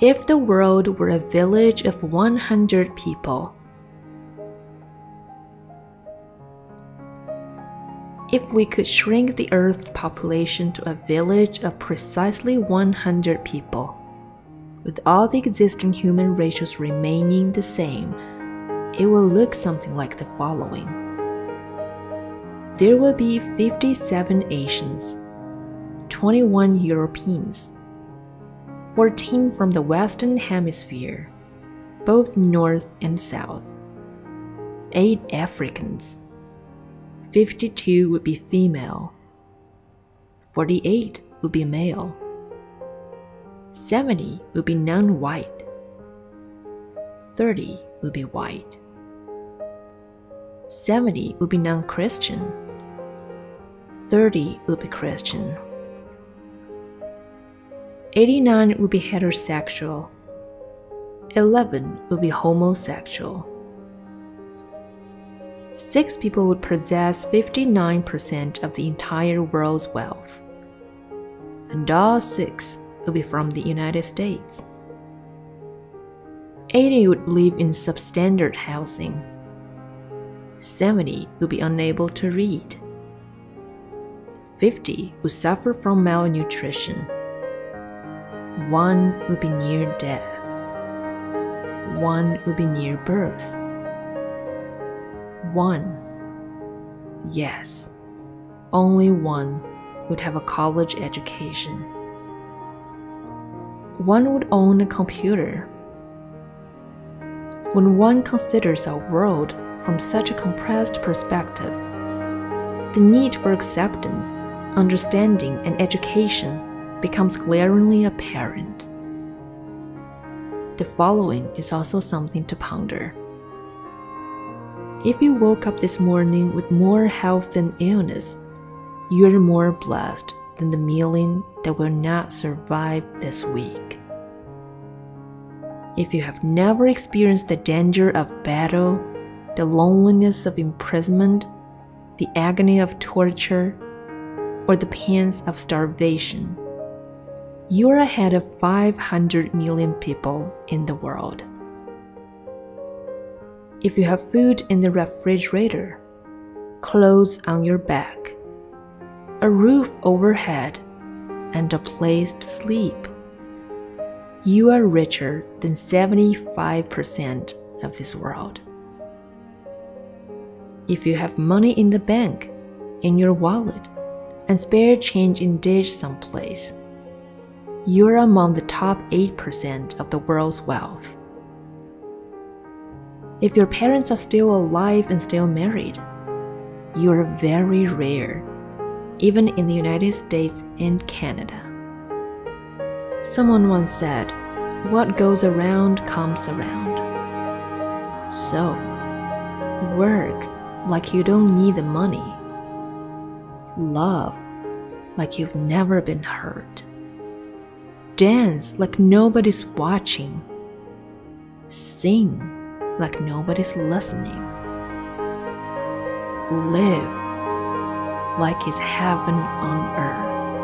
If the world were a village of 100 people, if we could shrink the Earth's population to a village of precisely 100 people, with all the existing human ratios remaining the same, it will look something like the following. There will be 57 Asians, 21 Europeans, 14 from the Western Hemisphere, both North and South, 8 Africans, 52 would be female, 48 would be male, 70 would be non white, 30 would be white, 70 would be non Christian, 30 would be Christian. 89 would be heterosexual, 11 would be homosexual. Six people would possess 59% of the entire world's wealth, and all six would be from the United States. 80 would live in substandard housing. 70 would be unable to read. 50 would suffer from malnutrition one would be near death, one would be near birth. One, yes, only one would have a college education. One would own a computer. When one considers our world from such a compressed perspective, the need for acceptance, understanding, and education becomes glaringly apparent. The following is also something to ponder. If you woke up this morning with more health than illness, you are more blessed than the million that will not survive this week. If you have never experienced the danger of battle, the loneliness of imprisonment, the agony of torture, or the pains of starvation, you're ahead of 500 million people in the world. If you have food in the refrigerator, clothes on your back, a roof overhead, and a place to sleep, you are richer than 75% of this world. If you have money in the bank, in your wallet, and spare change in dish someplace, you're among the top 8% of the world's wealth. If your parents are still alive and still married, you're very rare, even in the United States and Canada. Someone once said, What goes around comes around. So, work like you don't need the money. Love like you've never been hurt dance like nobody's watching, sing like nobody's listening, live like it's heaven on earth.